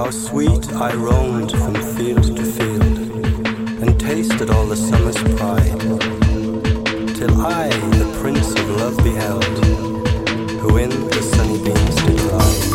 How sweet I roamed from field to field and tasted all the summer's pride, till I the Prince of Love beheld, who in the sunny beams did ride.